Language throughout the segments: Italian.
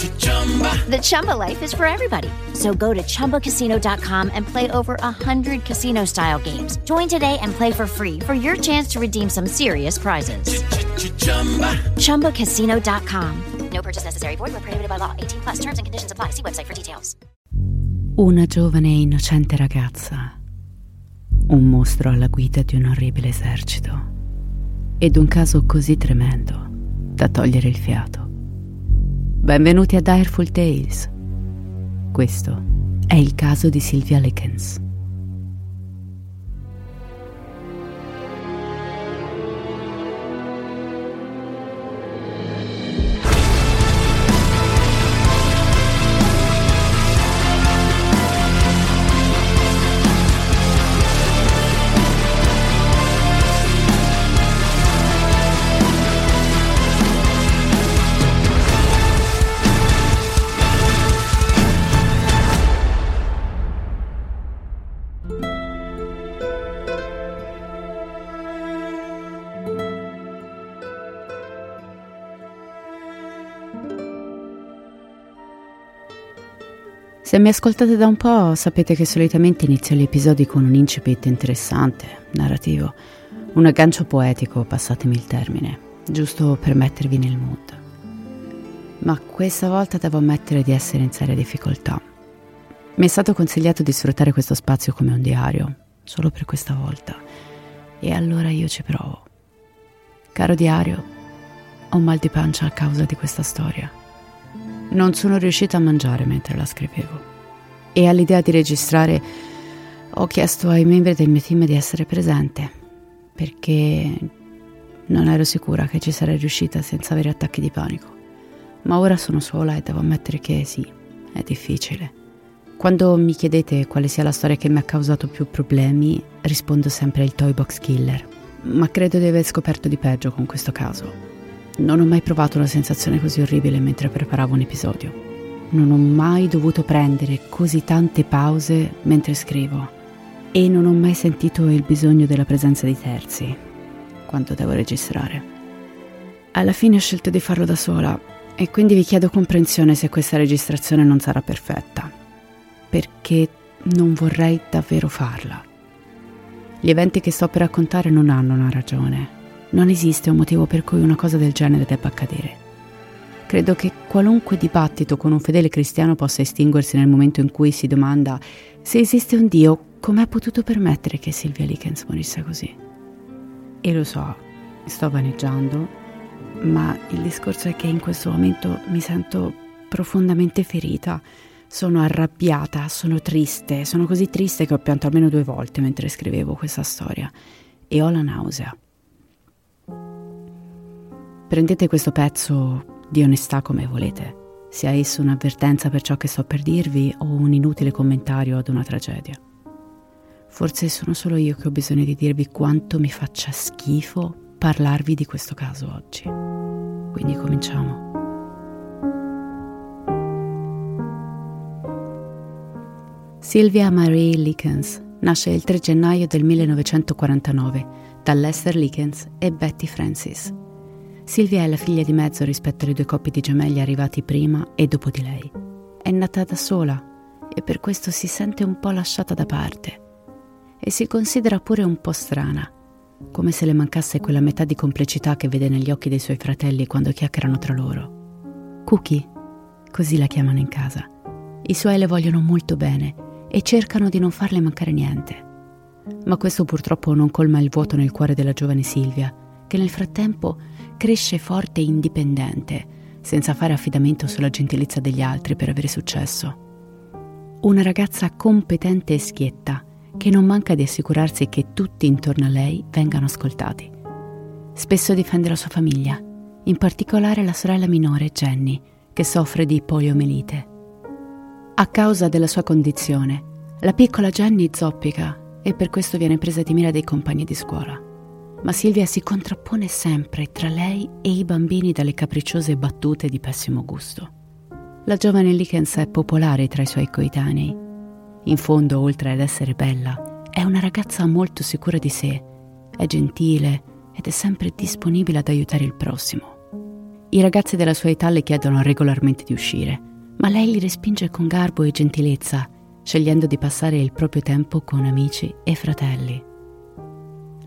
The Chumba life is for everybody. So go to ChumbaCasino.com and play over 100 casino style games. Join today and play for free for your chance to redeem some serious prizes. ChumbaCasino.com. No purchase necessary. Void where prohibited by law. 18 plus terms and conditions apply. See website for details. Una giovane e innocente ragazza. Un mostro alla guida di un orribile esercito. Ed un caso così tremendo da togliere il fiato. Benvenuti a Direful Tales. Questo è il caso di Sylvia Likens. Se mi ascoltate da un po', sapete che solitamente inizio gli episodi con un incipit interessante, narrativo, un aggancio poetico, passatemi il termine, giusto per mettervi nel mood. Ma questa volta devo ammettere di essere in seria difficoltà. Mi è stato consigliato di sfruttare questo spazio come un diario, solo per questa volta. E allora io ci provo. Caro diario, ho mal di pancia a causa di questa storia. Non sono riuscita a mangiare mentre la scrivevo. E all'idea di registrare ho chiesto ai membri del mio team di essere presente, perché non ero sicura che ci sarei riuscita senza avere attacchi di panico. Ma ora sono sola e devo ammettere che sì, è difficile. Quando mi chiedete quale sia la storia che mi ha causato più problemi, rispondo sempre il Toy Box Killer. Ma credo di aver scoperto di peggio con questo caso. Non ho mai provato una sensazione così orribile mentre preparavo un episodio. Non ho mai dovuto prendere così tante pause mentre scrivo. E non ho mai sentito il bisogno della presenza di terzi quando devo registrare. Alla fine ho scelto di farlo da sola e quindi vi chiedo comprensione se questa registrazione non sarà perfetta, perché non vorrei davvero farla. Gli eventi che sto per raccontare non hanno una ragione, non esiste un motivo per cui una cosa del genere debba accadere. Credo che qualunque dibattito con un fedele cristiano possa estinguersi nel momento in cui si domanda se esiste un Dio, come ha potuto permettere che Sylvia Likens morisse così? E lo so, sto vaneggiando, ma il discorso è che in questo momento mi sento profondamente ferita. Sono arrabbiata, sono triste, sono così triste che ho pianto almeno due volte mentre scrivevo questa storia e ho la nausea. Prendete questo pezzo di onestà come volete, sia esso un'avvertenza per ciò che sto per dirvi o un inutile commentario ad una tragedia. Forse sono solo io che ho bisogno di dirvi quanto mi faccia schifo parlarvi di questo caso oggi. Quindi cominciamo. Sylvia Marie Likens nasce il 3 gennaio del 1949 da Lester Likens e Betty Francis. Silvia è la figlia di mezzo rispetto alle due coppie di gemelli arrivati prima e dopo di lei. è nata da sola e per questo si sente un po' lasciata da parte e si considera pure un po' strana, come se le mancasse quella metà di complicità che vede negli occhi dei suoi fratelli quando chiacchierano tra loro. Cookie, così la chiamano in casa. I suoi le vogliono molto bene e cercano di non farle mancare niente. Ma questo purtroppo non colma il vuoto nel cuore della giovane Silvia, che nel frattempo cresce forte e indipendente, senza fare affidamento sulla gentilezza degli altri per avere successo. Una ragazza competente e schietta, che non manca di assicurarsi che tutti intorno a lei vengano ascoltati. Spesso difende la sua famiglia, in particolare la sorella minore Jenny, che soffre di poliomelite. A causa della sua condizione, la piccola Jenny zoppica e per questo viene presa di mira dai compagni di scuola ma Silvia si contrappone sempre tra lei e i bambini dalle capricciose battute di pessimo gusto. La giovane Likens è popolare tra i suoi coetanei. In fondo, oltre ad essere bella, è una ragazza molto sicura di sé, è gentile ed è sempre disponibile ad aiutare il prossimo. I ragazzi della sua età le chiedono regolarmente di uscire, ma lei li respinge con garbo e gentilezza, scegliendo di passare il proprio tempo con amici e fratelli.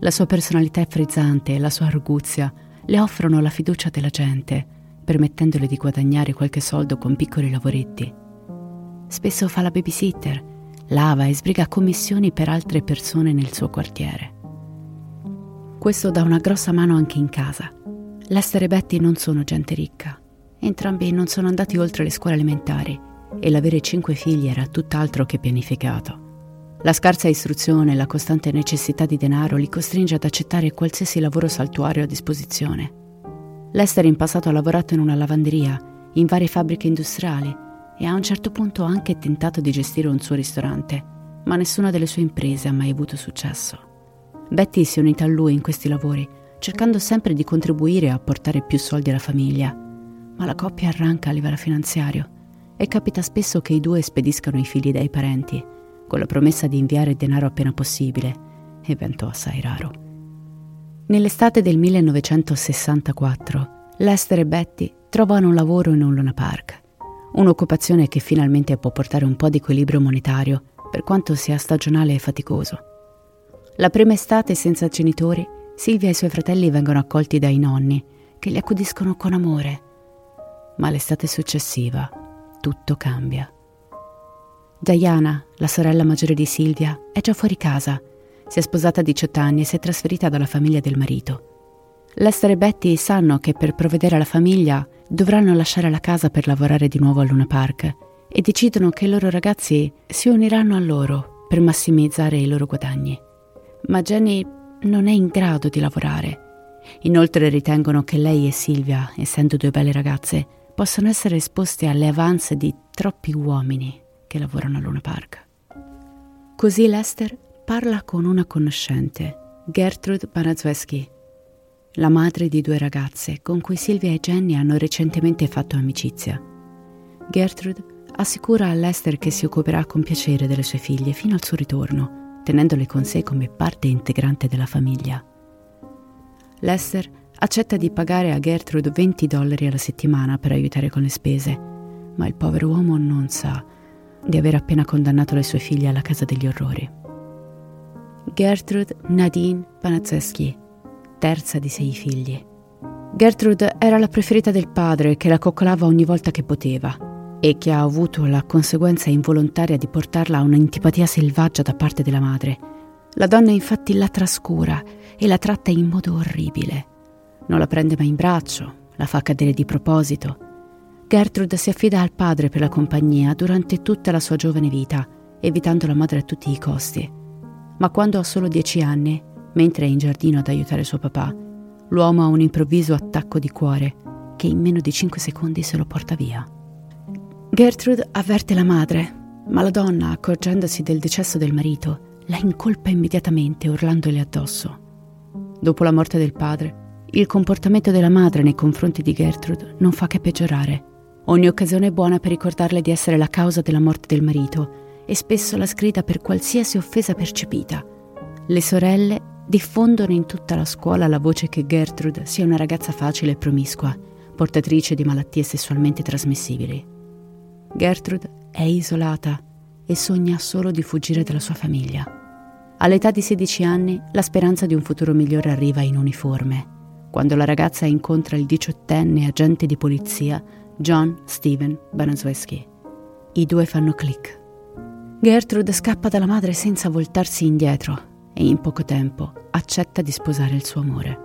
La sua personalità frizzante e la sua arguzia le offrono la fiducia della gente, permettendole di guadagnare qualche soldo con piccoli lavoretti. Spesso fa la babysitter, lava e sbriga commissioni per altre persone nel suo quartiere. Questo dà una grossa mano anche in casa. Lester e Betty non sono gente ricca. Entrambi non sono andati oltre le scuole elementari e l'avere cinque figli era tutt'altro che pianificato. La scarsa istruzione e la costante necessità di denaro li costringe ad accettare qualsiasi lavoro saltuario a disposizione. Lester in passato ha lavorato in una lavanderia, in varie fabbriche industriali e a un certo punto ha anche tentato di gestire un suo ristorante, ma nessuna delle sue imprese ha mai avuto successo. Betty si è unita a lui in questi lavori, cercando sempre di contribuire a portare più soldi alla famiglia, ma la coppia arranca a livello finanziario e capita spesso che i due spediscano i figli dai parenti con la promessa di inviare denaro appena possibile, evento assai raro. Nell'estate del 1964, Lester e Betty trovano un lavoro in un Luna Park, un'occupazione che finalmente può portare un po' di equilibrio monetario, per quanto sia stagionale e faticoso. La prima estate senza genitori, Silvia e i suoi fratelli vengono accolti dai nonni, che li accudiscono con amore. Ma l'estate successiva tutto cambia. Diana, la sorella maggiore di Silvia, è già fuori casa. Si è sposata a 18 anni e si è trasferita dalla famiglia del marito. Lester e Betty sanno che per provvedere alla famiglia dovranno lasciare la casa per lavorare di nuovo a Luna Park e decidono che i loro ragazzi si uniranno a loro per massimizzare i loro guadagni. Ma Jenny non è in grado di lavorare. Inoltre ritengono che lei e Silvia, essendo due belle ragazze, possano essere esposte alle avance di troppi uomini che lavorano a Luna Park. Così Lester parla con una conoscente, Gertrude Barazweski, la madre di due ragazze con cui Silvia e Jenny hanno recentemente fatto amicizia. Gertrude assicura a Lester che si occuperà con piacere delle sue figlie fino al suo ritorno, tenendole con sé come parte integrante della famiglia. Lester accetta di pagare a Gertrude 20 dollari alla settimana per aiutare con le spese, ma il povero uomo non sa di aver appena condannato le sue figlie alla casa degli orrori. Gertrude Nadine Panazeschi, terza di sei figli. Gertrude era la preferita del padre che la coccolava ogni volta che poteva e che ha avuto la conseguenza involontaria di portarla a un'antipatia selvaggia da parte della madre. La donna infatti la trascura e la tratta in modo orribile. Non la prende mai in braccio, la fa cadere di proposito Gertrude si affida al padre per la compagnia durante tutta la sua giovane vita, evitando la madre a tutti i costi. Ma quando ha solo dieci anni, mentre è in giardino ad aiutare suo papà, l'uomo ha un improvviso attacco di cuore che in meno di cinque secondi se lo porta via. Gertrude avverte la madre, ma la donna, accorgendosi del decesso del marito, la incolpa immediatamente urlandole addosso. Dopo la morte del padre, il comportamento della madre nei confronti di Gertrude non fa che peggiorare Ogni occasione è buona per ricordarle di essere la causa della morte del marito e spesso la sgrida per qualsiasi offesa percepita. Le sorelle diffondono in tutta la scuola la voce che Gertrude sia una ragazza facile e promiscua, portatrice di malattie sessualmente trasmissibili. Gertrude è isolata e sogna solo di fuggire dalla sua famiglia. All'età di 16 anni la speranza di un futuro migliore arriva in uniforme, quando la ragazza incontra il diciottenne agente di polizia John Steven Banaswesky. I due fanno click. Gertrude scappa dalla madre senza voltarsi indietro e in poco tempo accetta di sposare il suo amore.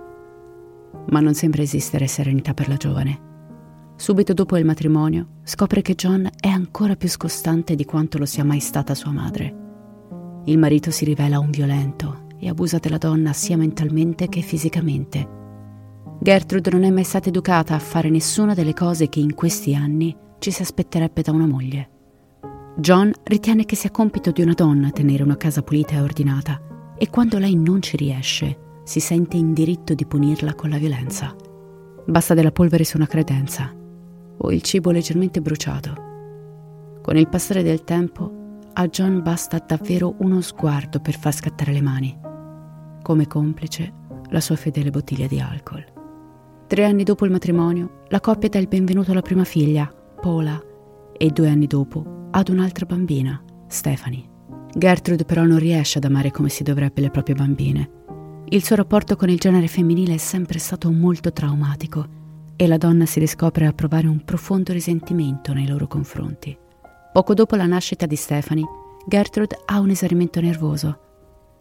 Ma non sembra esistere serenità per la giovane. Subito dopo il matrimonio scopre che John è ancora più scostante di quanto lo sia mai stata sua madre. Il marito si rivela un violento e abusa della donna sia mentalmente che fisicamente. Gertrude non è mai stata educata a fare nessuna delle cose che in questi anni ci si aspetterebbe da una moglie. John ritiene che sia compito di una donna tenere una casa pulita e ordinata e quando lei non ci riesce si sente in diritto di punirla con la violenza. Basta della polvere su una credenza o il cibo leggermente bruciato. Con il passare del tempo a John basta davvero uno sguardo per far scattare le mani. Come complice la sua fedele bottiglia di alcol. Tre anni dopo il matrimonio, la coppia dà il benvenuto alla prima figlia, Paula, e due anni dopo ad un'altra bambina, Stephanie. Gertrude però non riesce ad amare come si dovrebbe le proprie bambine. Il suo rapporto con il genere femminile è sempre stato molto traumatico e la donna si riscopre a provare un profondo risentimento nei loro confronti. Poco dopo la nascita di Stephanie, Gertrude ha un esaurimento nervoso.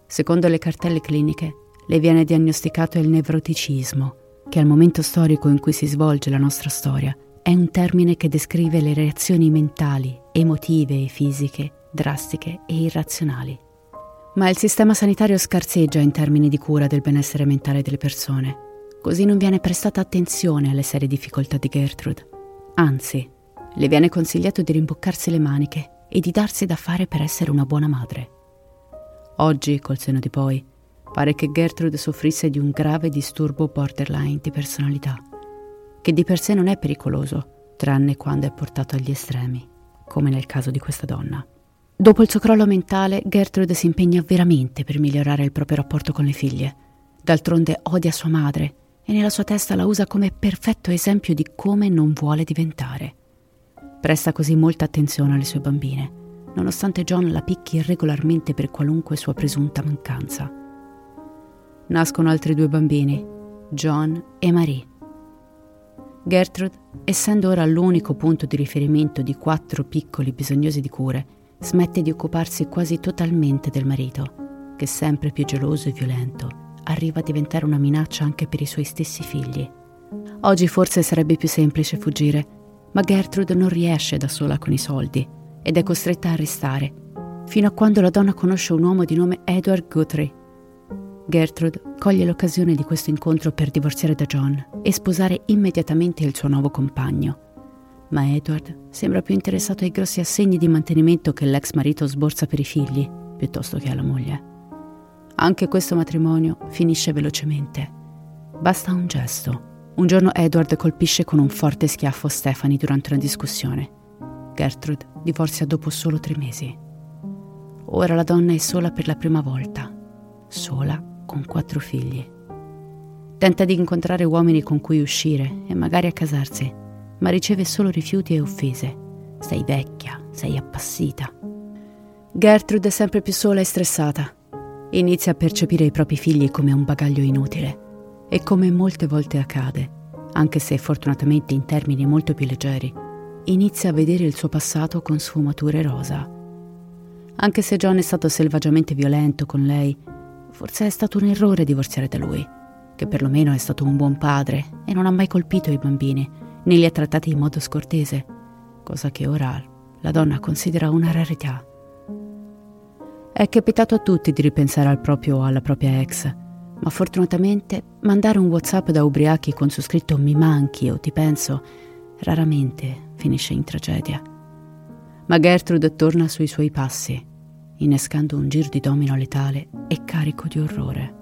Secondo le cartelle cliniche, le viene diagnosticato il nevroticismo, che al momento storico in cui si svolge la nostra storia è un termine che descrive le reazioni mentali, emotive e fisiche drastiche e irrazionali. Ma il sistema sanitario scarseggia in termini di cura del benessere mentale delle persone. Così non viene prestata attenzione alle serie difficoltà di Gertrude. Anzi, le viene consigliato di rimboccarsi le maniche e di darsi da fare per essere una buona madre. Oggi, col seno di poi, pare che Gertrude soffrisse di un grave disturbo borderline di personalità che di per sé non è pericoloso, tranne quando è portato agli estremi, come nel caso di questa donna. Dopo il suo crollo mentale, Gertrude si impegna veramente per migliorare il proprio rapporto con le figlie. D'altronde odia sua madre e nella sua testa la usa come perfetto esempio di come non vuole diventare. Presta così molta attenzione alle sue bambine, nonostante John la picchi regolarmente per qualunque sua presunta mancanza. Nascono altri due bambini, John e Marie. Gertrude, essendo ora l'unico punto di riferimento di quattro piccoli bisognosi di cure, smette di occuparsi quasi totalmente del marito, che sempre più geloso e violento arriva a diventare una minaccia anche per i suoi stessi figli. Oggi forse sarebbe più semplice fuggire, ma Gertrude non riesce da sola con i soldi ed è costretta a restare, fino a quando la donna conosce un uomo di nome Edward Guthrie, Gertrude coglie l'occasione di questo incontro per divorziare da John e sposare immediatamente il suo nuovo compagno. Ma Edward sembra più interessato ai grossi assegni di mantenimento che l'ex marito sborsa per i figli, piuttosto che alla moglie. Anche questo matrimonio finisce velocemente. Basta un gesto. Un giorno Edward colpisce con un forte schiaffo Stephanie durante una discussione. Gertrude divorzia dopo solo tre mesi. Ora la donna è sola per la prima volta. Sola con quattro figli. Tenta di incontrare uomini con cui uscire e magari accasarsi, ma riceve solo rifiuti e offese. Sei vecchia, sei appassita. Gertrude è sempre più sola e stressata. Inizia a percepire i propri figli come un bagaglio inutile. E come molte volte accade, anche se fortunatamente in termini molto più leggeri, inizia a vedere il suo passato con sfumature rosa. Anche se John è stato selvaggiamente violento con lei, Forse è stato un errore divorziare da lui, che perlomeno è stato un buon padre e non ha mai colpito i bambini, né li ha trattati in modo scortese, cosa che ora la donna considera una rarità. È capitato a tutti di ripensare al proprio o alla propria ex, ma fortunatamente mandare un WhatsApp da ubriachi con su scritto mi manchi o ti penso raramente finisce in tragedia. Ma Gertrude torna sui suoi passi innescando un giro di domino letale e carico di orrore.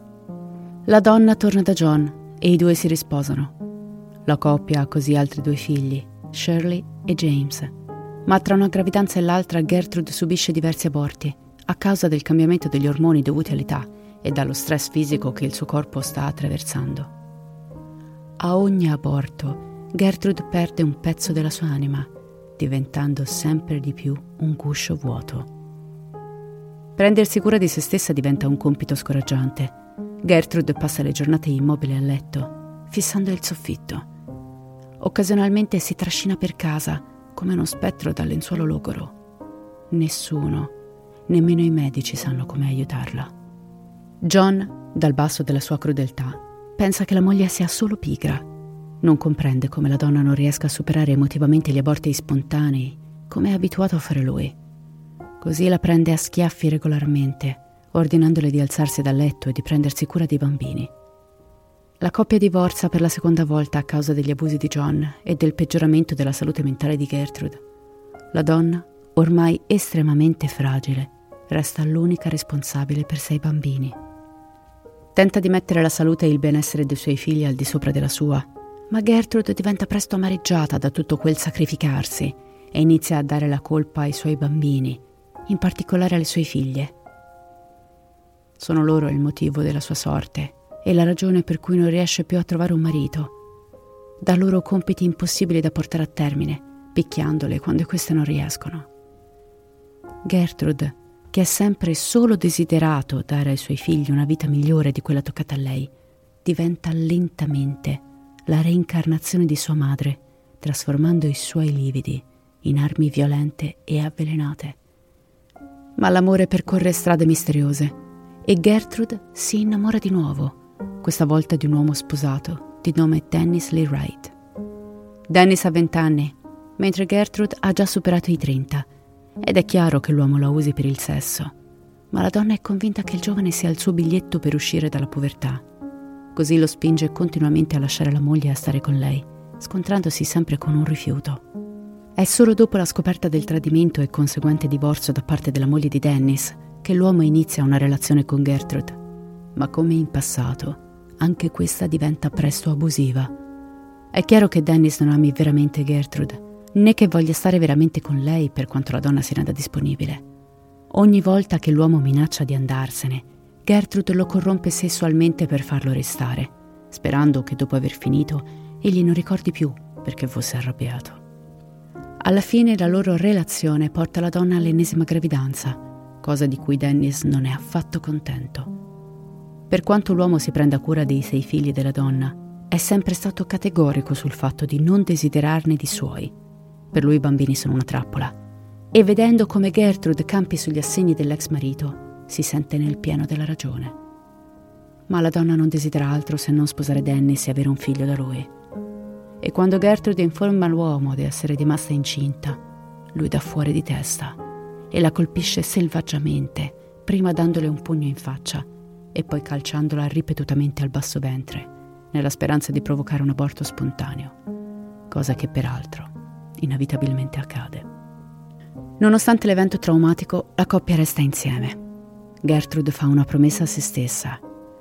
La donna torna da John e i due si risposano. La coppia ha così altri due figli, Shirley e James. Ma tra una gravidanza e l'altra Gertrude subisce diversi aborti a causa del cambiamento degli ormoni dovuti all'età e dallo stress fisico che il suo corpo sta attraversando. A ogni aborto Gertrude perde un pezzo della sua anima diventando sempre di più un guscio vuoto. Prendersi cura di se stessa diventa un compito scoraggiante. Gertrude passa le giornate immobile a letto, fissando il soffitto. Occasionalmente si trascina per casa come uno spettro dal lenzuolo logoro. Nessuno, nemmeno i medici sanno come aiutarla. John, dal basso della sua crudeltà, pensa che la moglie sia solo pigra. Non comprende come la donna non riesca a superare emotivamente gli aborti spontanei, come è abituato a fare lui. Così la prende a schiaffi regolarmente, ordinandole di alzarsi dal letto e di prendersi cura dei bambini. La coppia divorza per la seconda volta a causa degli abusi di John e del peggioramento della salute mentale di Gertrude. La donna, ormai estremamente fragile, resta l'unica responsabile per sei bambini. Tenta di mettere la salute e il benessere dei suoi figli al di sopra della sua, ma Gertrude diventa presto amareggiata da tutto quel sacrificarsi e inizia a dare la colpa ai suoi bambini, in particolare alle sue figlie. Sono loro il motivo della sua sorte e la ragione per cui non riesce più a trovare un marito. Dà loro compiti impossibili da portare a termine, picchiandole quando queste non riescono. Gertrude, che ha sempre solo desiderato dare ai suoi figli una vita migliore di quella toccata a lei, diventa lentamente la reincarnazione di sua madre, trasformando i suoi lividi in armi violente e avvelenate ma l'amore percorre strade misteriose e Gertrude si innamora di nuovo, questa volta di un uomo sposato di nome Dennis Lee Wright. Dennis ha 20 anni, mentre Gertrude ha già superato i 30 ed è chiaro che l'uomo la usi per il sesso, ma la donna è convinta che il giovane sia il suo biglietto per uscire dalla povertà. Così lo spinge continuamente a lasciare la moglie e a stare con lei, scontrandosi sempre con un rifiuto. È solo dopo la scoperta del tradimento e conseguente divorzio da parte della moglie di Dennis che l'uomo inizia una relazione con Gertrude. Ma come in passato, anche questa diventa presto abusiva. È chiaro che Dennis non ami veramente Gertrude, né che voglia stare veramente con lei per quanto la donna si renda disponibile. Ogni volta che l'uomo minaccia di andarsene, Gertrude lo corrompe sessualmente per farlo restare, sperando che dopo aver finito egli non ricordi più perché fosse arrabbiato. Alla fine la loro relazione porta la donna all'ennesima gravidanza, cosa di cui Dennis non è affatto contento. Per quanto l'uomo si prenda cura dei sei figli della donna, è sempre stato categorico sul fatto di non desiderarne di suoi. Per lui i bambini sono una trappola. E vedendo come Gertrude campi sugli assegni dell'ex marito, si sente nel pieno della ragione. Ma la donna non desidera altro se non sposare Dennis e avere un figlio da lui e quando Gertrude informa l'uomo di essere rimasta incinta, lui dà fuori di testa e la colpisce selvaggiamente, prima dandole un pugno in faccia e poi calciandola ripetutamente al basso ventre, nella speranza di provocare un aborto spontaneo, cosa che peraltro inevitabilmente accade. Nonostante l'evento traumatico, la coppia resta insieme. Gertrude fa una promessa a se stessa.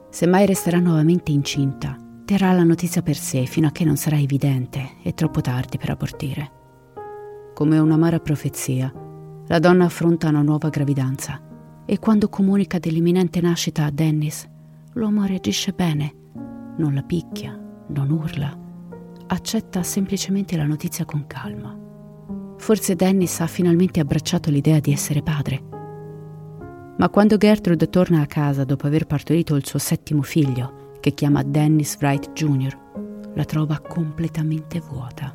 Se mai resterà nuovamente incinta, terrà la notizia per sé fino a che non sarà evidente e troppo tardi per abortire. Come un'amara profezia, la donna affronta una nuova gravidanza e quando comunica dell'imminente nascita a Dennis, l'uomo reagisce bene, non la picchia, non urla, accetta semplicemente la notizia con calma. Forse Dennis ha finalmente abbracciato l'idea di essere padre. Ma quando Gertrude torna a casa dopo aver partorito il suo settimo figlio, che chiama Dennis Wright Jr., la trova completamente vuota.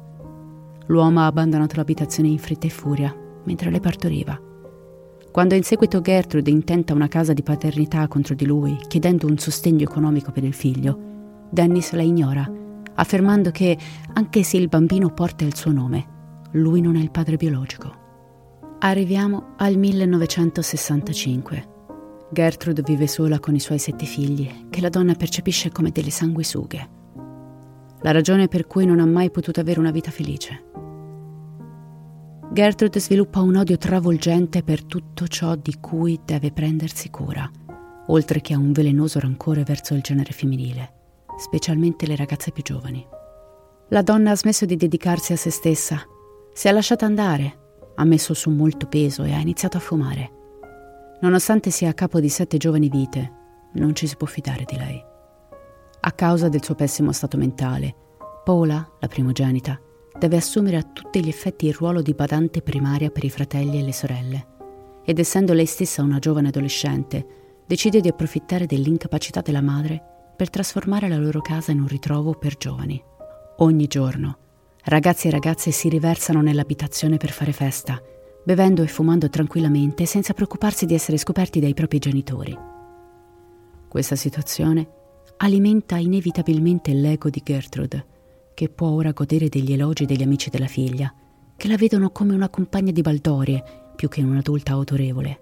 L'uomo ha abbandonato l'abitazione in fretta e furia mentre le partoriva. Quando in seguito Gertrude intenta una casa di paternità contro di lui, chiedendo un sostegno economico per il figlio, Dennis la ignora, affermando che, anche se il bambino porta il suo nome, lui non è il padre biologico. Arriviamo al 1965. Gertrude vive sola con i suoi sette figli, che la donna percepisce come delle sanguisughe. La ragione per cui non ha mai potuto avere una vita felice. Gertrude sviluppa un odio travolgente per tutto ciò di cui deve prendersi cura, oltre che a un velenoso rancore verso il genere femminile, specialmente le ragazze più giovani. La donna ha smesso di dedicarsi a se stessa, si è lasciata andare, ha messo su molto peso e ha iniziato a fumare. Nonostante sia a capo di sette giovani vite, non ci si può fidare di lei. A causa del suo pessimo stato mentale, Paula, la primogenita, deve assumere a tutti gli effetti il ruolo di badante primaria per i fratelli e le sorelle. Ed essendo lei stessa una giovane adolescente, decide di approfittare dell'incapacità della madre per trasformare la loro casa in un ritrovo per giovani. Ogni giorno, ragazzi e ragazze si riversano nell'abitazione per fare festa, bevendo e fumando tranquillamente senza preoccuparsi di essere scoperti dai propri genitori. Questa situazione alimenta inevitabilmente l'ego di Gertrude, che può ora godere degli elogi degli amici della figlia, che la vedono come una compagna di baldorie più che un'adulta autorevole.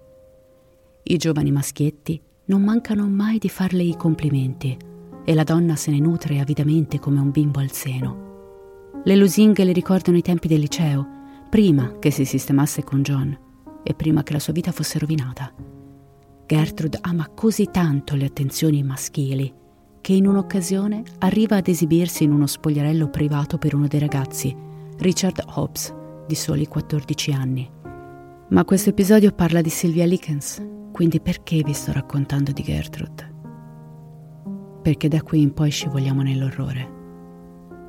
I giovani maschietti non mancano mai di farle i complimenti e la donna se ne nutre avidamente come un bimbo al seno. Le lusinghe le ricordano i tempi del liceo, prima che si sistemasse con John e prima che la sua vita fosse rovinata. Gertrude ama così tanto le attenzioni maschili che in un'occasione arriva ad esibirsi in uno spogliarello privato per uno dei ragazzi, Richard Hobbs, di soli 14 anni. Ma questo episodio parla di Sylvia Likens, quindi perché vi sto raccontando di Gertrude? Perché da qui in poi scivoliamo nell'orrore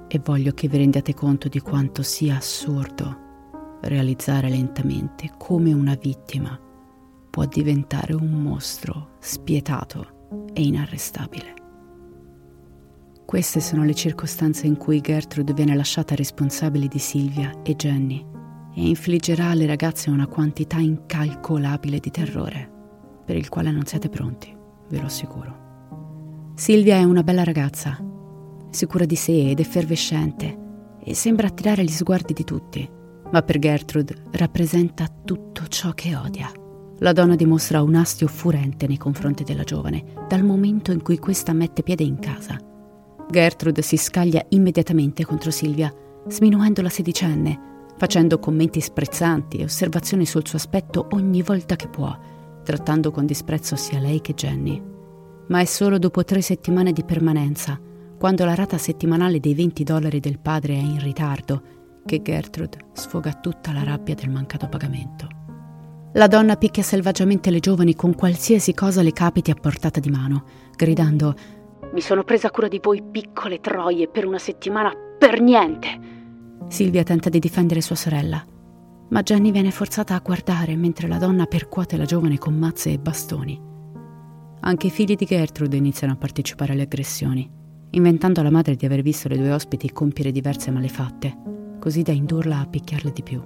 e voglio che vi rendiate conto di quanto sia assurdo realizzare lentamente come una vittima può diventare un mostro spietato e inarrestabile. Queste sono le circostanze in cui Gertrude viene lasciata responsabile di Silvia e Jenny e infliggerà alle ragazze una quantità incalcolabile di terrore, per il quale non siete pronti, ve lo assicuro. Silvia è una bella ragazza, sicura di sé ed effervescente, e sembra attirare gli sguardi di tutti, ma per Gertrude rappresenta tutto ciò che odia. La donna dimostra un astio furente nei confronti della giovane dal momento in cui questa mette piede in casa Gertrude si scaglia immediatamente contro Silvia, sminuendo la sedicenne, facendo commenti sprezzanti e osservazioni sul suo aspetto ogni volta che può, trattando con disprezzo sia lei che Jenny. Ma è solo dopo tre settimane di permanenza, quando la rata settimanale dei 20 dollari del padre è in ritardo, che Gertrude sfoga tutta la rabbia del mancato pagamento. La donna picchia selvaggiamente le giovani con qualsiasi cosa le capiti a portata di mano, gridando mi sono presa cura di voi piccole troie per una settimana per niente. Silvia tenta di difendere sua sorella, ma Jenny viene forzata a guardare mentre la donna percuote la giovane con mazze e bastoni. Anche i figli di Gertrude iniziano a partecipare alle aggressioni, inventando alla madre di aver visto le due ospiti compiere diverse malefatte, così da indurla a picchiarle di più.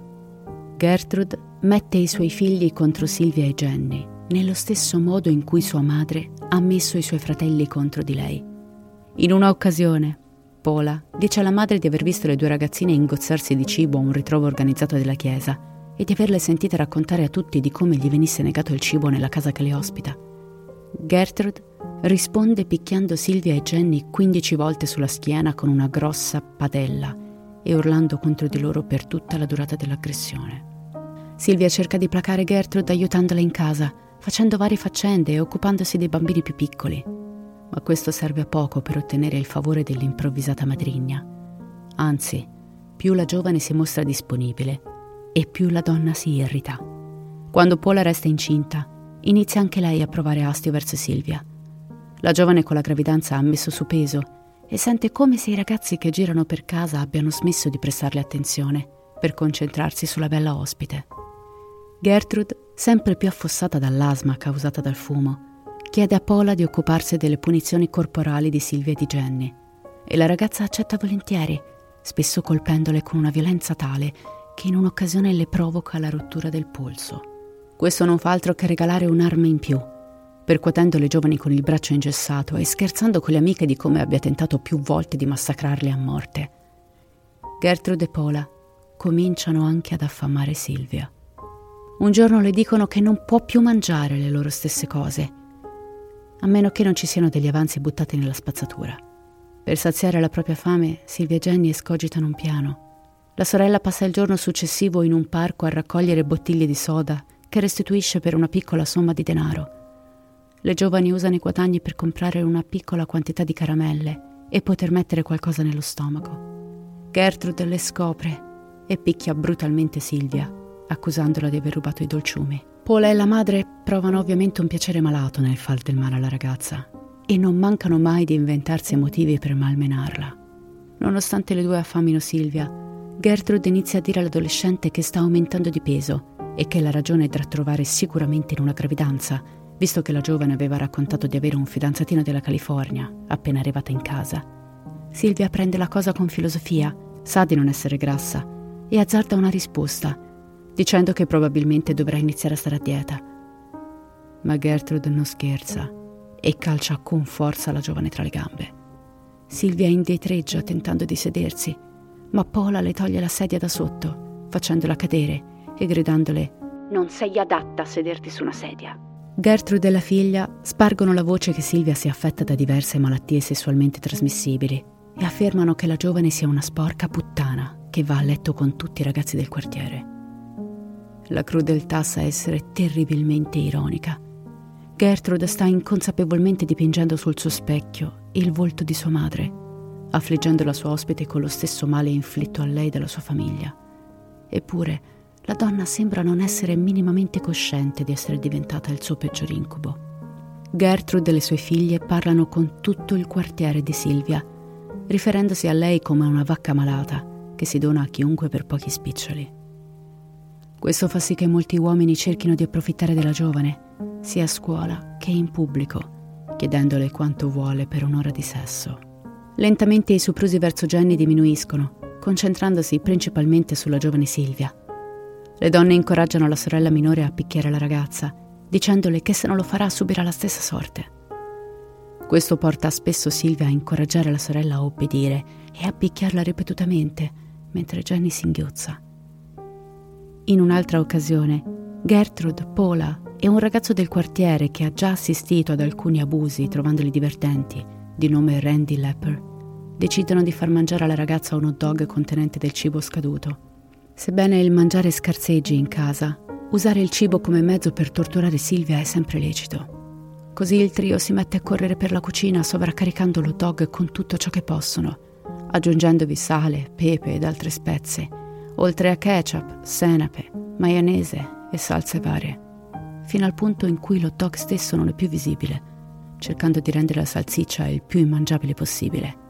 Gertrude mette i suoi figli contro Silvia e Jenny nello stesso modo in cui sua madre ha messo i suoi fratelli contro di lei. In una occasione, Paula dice alla madre di aver visto le due ragazzine ingozzarsi di cibo a un ritrovo organizzato della chiesa e di averle sentite raccontare a tutti di come gli venisse negato il cibo nella casa che le ospita. Gertrude risponde picchiando Silvia e Jenny 15 volte sulla schiena con una grossa padella e urlando contro di loro per tutta la durata dell'aggressione. Silvia cerca di placare Gertrude aiutandola in casa, facendo varie faccende e occupandosi dei bambini più piccoli. Ma questo serve a poco per ottenere il favore dell'improvvisata madrigna. Anzi, più la giovane si mostra disponibile e più la donna si irrita. Quando Paula resta incinta, inizia anche lei a provare astio verso Silvia. La giovane con la gravidanza ha messo su peso e sente come se i ragazzi che girano per casa abbiano smesso di prestarle attenzione per concentrarsi sulla bella ospite. Gertrude sempre più affossata dall'asma causata dal fumo, chiede a Paula di occuparsi delle punizioni corporali di Silvia e di Jenny. E la ragazza accetta volentieri, spesso colpendole con una violenza tale che in un'occasione le provoca la rottura del polso. Questo non fa altro che regalare un'arma in più, percuotendo le giovani con il braccio ingessato e scherzando con le amiche di come abbia tentato più volte di massacrarle a morte. Gertrude e Paula cominciano anche ad affamare Silvia. Un giorno le dicono che non può più mangiare le loro stesse cose, a meno che non ci siano degli avanzi buttati nella spazzatura. Per saziare la propria fame, Silvia e Jenny escogitano un piano. La sorella passa il giorno successivo in un parco a raccogliere bottiglie di soda che restituisce per una piccola somma di denaro. Le giovani usano i guadagni per comprare una piccola quantità di caramelle e poter mettere qualcosa nello stomaco. Gertrude le scopre e picchia brutalmente Silvia accusandola di aver rubato i dolciumi. Paula e la madre provano ovviamente un piacere malato nel far del male alla ragazza e non mancano mai di inventarsi motivi per malmenarla. Nonostante le due affamino Silvia, Gertrude inizia a dire all'adolescente che sta aumentando di peso e che la ragione è da trovare sicuramente in una gravidanza, visto che la giovane aveva raccontato di avere un fidanzatino della California appena arrivata in casa. Silvia prende la cosa con filosofia, sa di non essere grassa e azzarda una risposta, dicendo che probabilmente dovrà iniziare a stare a dieta. Ma Gertrude non scherza e calcia con forza la giovane tra le gambe. Silvia indietreggia tentando di sedersi, ma Paula le toglie la sedia da sotto, facendola cadere e gridandole Non sei adatta a sederti su una sedia. Gertrude e la figlia spargono la voce che Silvia sia affetta da diverse malattie sessualmente trasmissibili e affermano che la giovane sia una sporca puttana che va a letto con tutti i ragazzi del quartiere. La crudeltà sa essere terribilmente ironica. Gertrude sta inconsapevolmente dipingendo sul suo specchio il volto di sua madre, affliggendo la sua ospite con lo stesso male inflitto a lei dalla sua famiglia. Eppure, la donna sembra non essere minimamente cosciente di essere diventata il suo peggior incubo. Gertrude e le sue figlie parlano con tutto il quartiere di Silvia, riferendosi a lei come a una vacca malata che si dona a chiunque per pochi spiccioli. Questo fa sì che molti uomini cerchino di approfittare della giovane, sia a scuola che in pubblico, chiedendole quanto vuole per un'ora di sesso. Lentamente i soprusi verso Jenny diminuiscono, concentrandosi principalmente sulla giovane Silvia. Le donne incoraggiano la sorella minore a picchiare la ragazza, dicendole che se non lo farà subirà la stessa sorte. Questo porta spesso Silvia a incoraggiare la sorella a obbedire e a picchiarla ripetutamente, mentre Jenny singhiozza. In un'altra occasione, Gertrude, Paula e un ragazzo del quartiere che ha già assistito ad alcuni abusi trovandoli divertenti, di nome Randy Lepper, decidono di far mangiare alla ragazza un hot dog contenente del cibo scaduto. Sebbene il mangiare scarseggi in casa, usare il cibo come mezzo per torturare Silvia è sempre lecito. Così il trio si mette a correre per la cucina sovraccaricando l'hot dog con tutto ciò che possono, aggiungendovi sale, pepe ed altre spezie oltre a ketchup, senape, maionese e salse varie, fino al punto in cui lo dog stesso non è più visibile, cercando di rendere la salsiccia il più immangiabile possibile.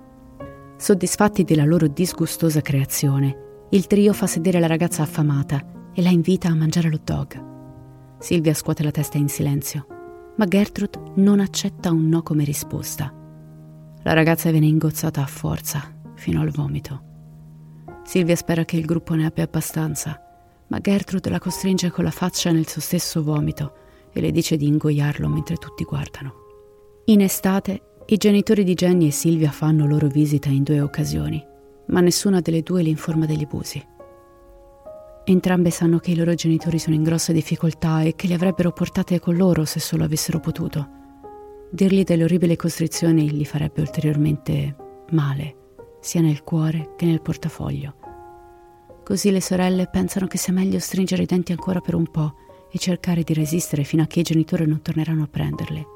Soddisfatti della loro disgustosa creazione, il trio fa sedere la ragazza affamata e la invita a mangiare lo dog. Silvia scuote la testa in silenzio, ma Gertrude non accetta un no come risposta. La ragazza viene ingozzata a forza, fino al vomito. Silvia spera che il gruppo ne abbia abbastanza, ma Gertrude la costringe con la faccia nel suo stesso vomito e le dice di ingoiarlo mentre tutti guardano. In estate, i genitori di Jenny e Silvia fanno loro visita in due occasioni, ma nessuna delle due li informa degli abusi. Entrambe sanno che i loro genitori sono in grossa difficoltà e che li avrebbero portate con loro se solo avessero potuto. Dirgli delle orribili costrizioni gli farebbe ulteriormente male sia nel cuore che nel portafoglio. Così le sorelle pensano che sia meglio stringere i denti ancora per un po' e cercare di resistere fino a che i genitori non torneranno a prenderle.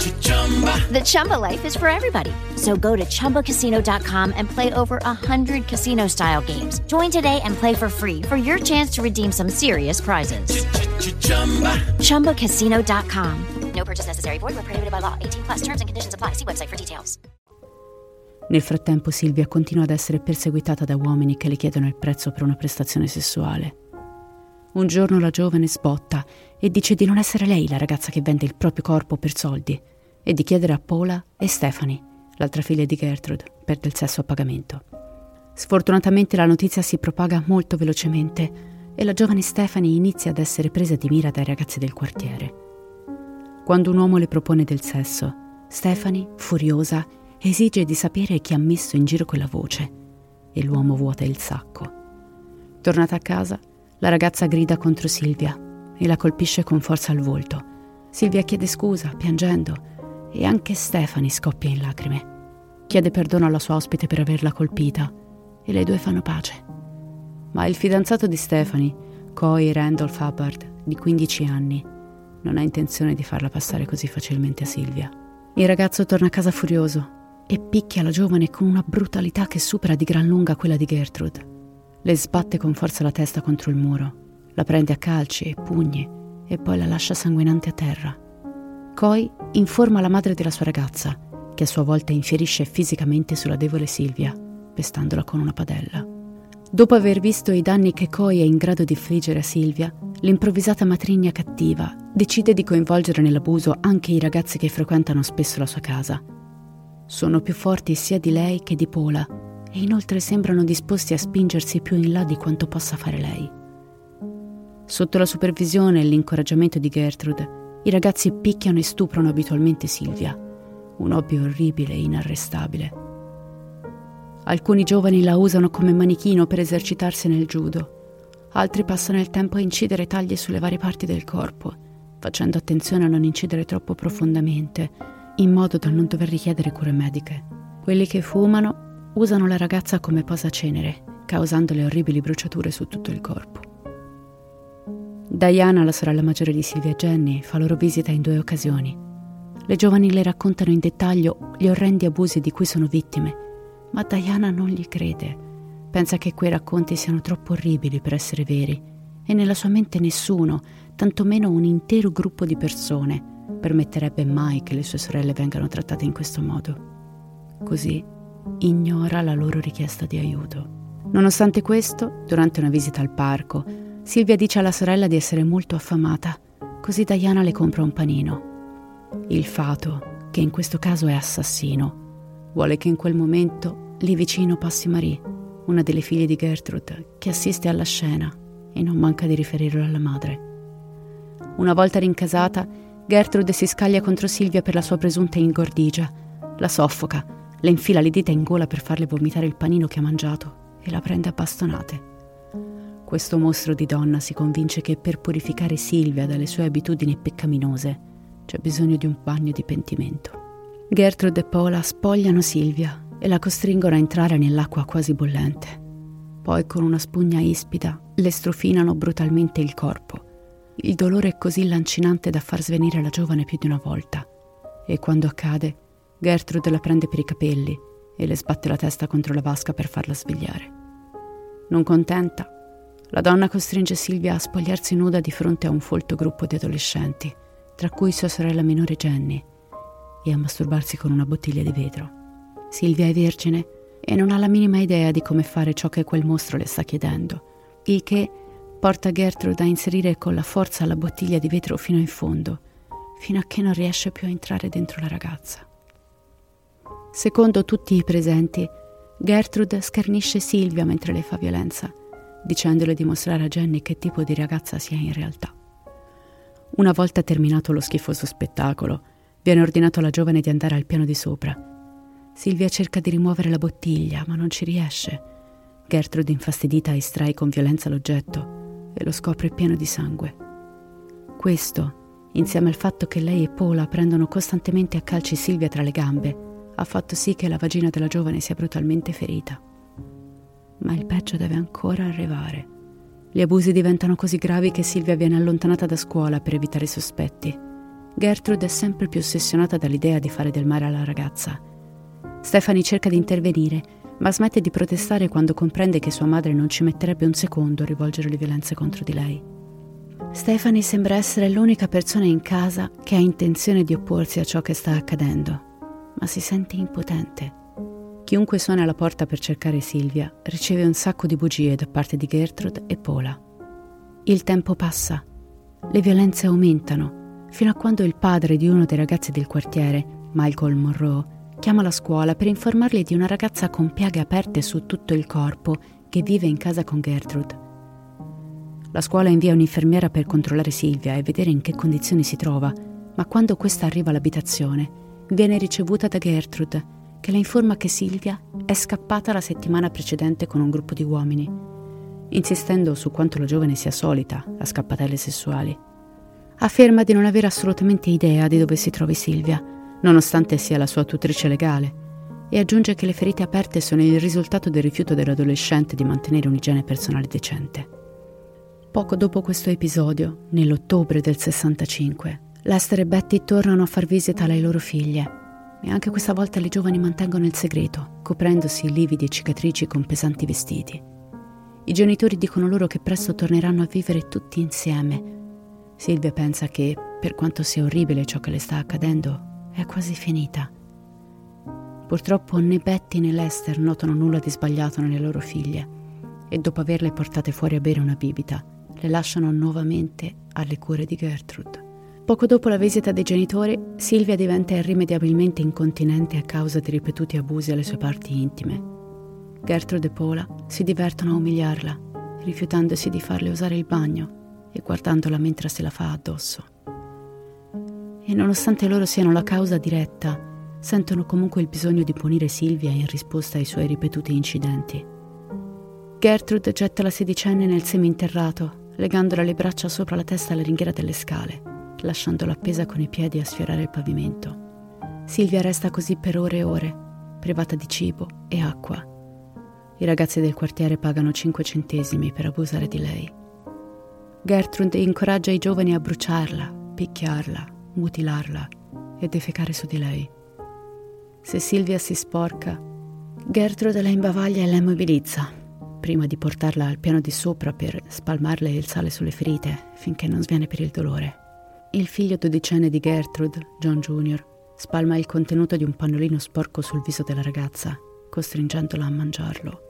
The Chumba life is for everybody. So go to ChumbaCasino.com and play over 100 casino style games. Join today and play for free for your chance to redeem some serious prizes. ChumbaCasino.com. No purchase necessary. Void where prohibited by law. 18 plus terms and conditions apply. See website for details. Nel frattempo Silvia continua ad essere perseguitata da uomini che le chiedono il prezzo per una prestazione sessuale. Un giorno la giovane sbotta e dice di non essere lei la ragazza che vende il proprio corpo per soldi e di chiedere a Paula e Stephanie, l'altra figlia di Gertrude, per del sesso a pagamento. Sfortunatamente la notizia si propaga molto velocemente e la giovane Stephanie inizia ad essere presa di mira dai ragazzi del quartiere. Quando un uomo le propone del sesso, Stephanie, furiosa, esige di sapere chi ha messo in giro quella voce e l'uomo vuota il sacco. Tornata a casa, la ragazza grida contro Silvia e la colpisce con forza al volto. Silvia chiede scusa, piangendo, e anche Stephanie scoppia in lacrime. Chiede perdono alla sua ospite per averla colpita e le due fanno pace. Ma il fidanzato di Stephanie, Coy Randolph Hubbard, di 15 anni, non ha intenzione di farla passare così facilmente a Silvia. Il ragazzo torna a casa furioso e picchia la giovane con una brutalità che supera di gran lunga quella di Gertrude. Le sbatte con forza la testa contro il muro, La prende a calci e pugni e poi la lascia sanguinante a terra. Coy informa la madre della sua ragazza, che a sua volta infierisce fisicamente sulla debole Silvia, pestandola con una padella. Dopo aver visto i danni che Coy è in grado di infliggere a Silvia, l'improvvisata matrigna cattiva decide di coinvolgere nell'abuso anche i ragazzi che frequentano spesso la sua casa. Sono più forti sia di lei che di Pola e inoltre sembrano disposti a spingersi più in là di quanto possa fare lei. Sotto la supervisione e l'incoraggiamento di Gertrude, i ragazzi picchiano e stuprano abitualmente Silvia, un hobby orribile e inarrestabile. Alcuni giovani la usano come manichino per esercitarsi nel judo, altri passano il tempo a incidere taglie sulle varie parti del corpo, facendo attenzione a non incidere troppo profondamente, in modo da non dover richiedere cure mediche. Quelli che fumano usano la ragazza come posacenere, causandole orribili bruciature su tutto il corpo. Diana, la sorella maggiore di Silvia Jenny, fa loro visita in due occasioni. Le giovani le raccontano in dettaglio gli orrendi abusi di cui sono vittime, ma Diana non gli crede. Pensa che quei racconti siano troppo orribili per essere veri e nella sua mente nessuno, tantomeno un intero gruppo di persone, permetterebbe mai che le sue sorelle vengano trattate in questo modo. Così ignora la loro richiesta di aiuto. Nonostante questo, durante una visita al parco, Silvia dice alla sorella di essere molto affamata, così Diana le compra un panino. Il fato, che in questo caso è assassino, vuole che in quel momento lì vicino passi Marie, una delle figlie di Gertrude, che assiste alla scena e non manca di riferirlo alla madre. Una volta rincasata, Gertrude si scaglia contro Silvia per la sua presunta ingordigia, la soffoca, le infila le dita in gola per farle vomitare il panino che ha mangiato e la prende a bastonate. Questo mostro di donna si convince che per purificare Silvia dalle sue abitudini peccaminose c'è bisogno di un bagno di pentimento. Gertrude e Paula spogliano Silvia e la costringono a entrare nell'acqua quasi bollente. Poi con una spugna ispida le strofinano brutalmente il corpo. Il dolore è così lancinante da far svenire la giovane più di una volta e quando accade Gertrude la prende per i capelli e le sbatte la testa contro la vasca per farla svegliare. Non contenta, la donna costringe Silvia a spogliarsi nuda di fronte a un folto gruppo di adolescenti, tra cui sua sorella minore Jenny, e a masturbarsi con una bottiglia di vetro. Silvia è vergine e non ha la minima idea di come fare ciò che quel mostro le sta chiedendo, il che porta Gertrude a inserire con la forza la bottiglia di vetro fino in fondo, fino a che non riesce più a entrare dentro la ragazza. Secondo tutti i presenti, Gertrude schernisce Silvia mentre le fa violenza dicendole di mostrare a Jenny che tipo di ragazza sia in realtà. Una volta terminato lo schifoso spettacolo, viene ordinato alla giovane di andare al piano di sopra. Silvia cerca di rimuovere la bottiglia, ma non ci riesce. Gertrude, infastidita, estrae con violenza l'oggetto e lo scopre pieno di sangue. Questo, insieme al fatto che lei e Paula prendono costantemente a calci Silvia tra le gambe, ha fatto sì che la vagina della giovane sia brutalmente ferita ma il peggio deve ancora arrivare. Gli abusi diventano così gravi che Silvia viene allontanata da scuola per evitare i sospetti. Gertrude è sempre più ossessionata dall'idea di fare del male alla ragazza. Stephanie cerca di intervenire, ma smette di protestare quando comprende che sua madre non ci metterebbe un secondo a rivolgere le violenze contro di lei. Stephanie sembra essere l'unica persona in casa che ha intenzione di opporsi a ciò che sta accadendo, ma si sente impotente. Chiunque suona alla porta per cercare Silvia riceve un sacco di bugie da parte di Gertrude e Paula. Il tempo passa, le violenze aumentano, fino a quando il padre di uno dei ragazzi del quartiere, Michael Monroe, chiama la scuola per informarli di una ragazza con piaghe aperte su tutto il corpo che vive in casa con Gertrude. La scuola invia un'infermiera per controllare Silvia e vedere in che condizioni si trova, ma quando questa arriva all'abitazione, viene ricevuta da Gertrude che le informa che Silvia è scappata la settimana precedente con un gruppo di uomini, insistendo su quanto la giovane sia solita a scappatelle sessuali. Afferma di non avere assolutamente idea di dove si trovi Silvia, nonostante sia la sua tutrice legale, e aggiunge che le ferite aperte sono il risultato del rifiuto dell'adolescente di mantenere un'igiene personale decente. Poco dopo questo episodio, nell'ottobre del 65, Lester e Betty tornano a far visita alle loro figlie e anche questa volta le giovani mantengono il segreto, coprendosi lividi e cicatrici con pesanti vestiti. I genitori dicono loro che presto torneranno a vivere tutti insieme. Silvia pensa che, per quanto sia orribile ciò che le sta accadendo, è quasi finita. Purtroppo né Betty né Lester notano nulla di sbagliato nelle loro figlie e dopo averle portate fuori a bere una bibita, le lasciano nuovamente alle cure di Gertrude. Poco dopo la visita dei genitori, Silvia diventa irrimediabilmente incontinente a causa di ripetuti abusi alle sue parti intime. Gertrude e Paula si divertono a umiliarla, rifiutandosi di farle usare il bagno e guardandola mentre se la fa addosso. E nonostante loro siano la causa diretta, sentono comunque il bisogno di punire Silvia in risposta ai suoi ripetuti incidenti. Gertrude getta la sedicenne nel seminterrato, legandola le braccia sopra la testa alla ringhiera delle scale lasciandola appesa con i piedi a sfiorare il pavimento. Silvia resta così per ore e ore, privata di cibo e acqua. I ragazzi del quartiere pagano 5 centesimi per abusare di lei. Gertrude incoraggia i giovani a bruciarla, picchiarla, mutilarla e defecare su di lei. Se Silvia si sporca, Gertrude la imbavaglia e la immobilizza, prima di portarla al piano di sopra per spalmarle il sale sulle ferite finché non sviene per il dolore. Il figlio dodicenne di Gertrude, John Jr., spalma il contenuto di un pannolino sporco sul viso della ragazza, costringendola a mangiarlo.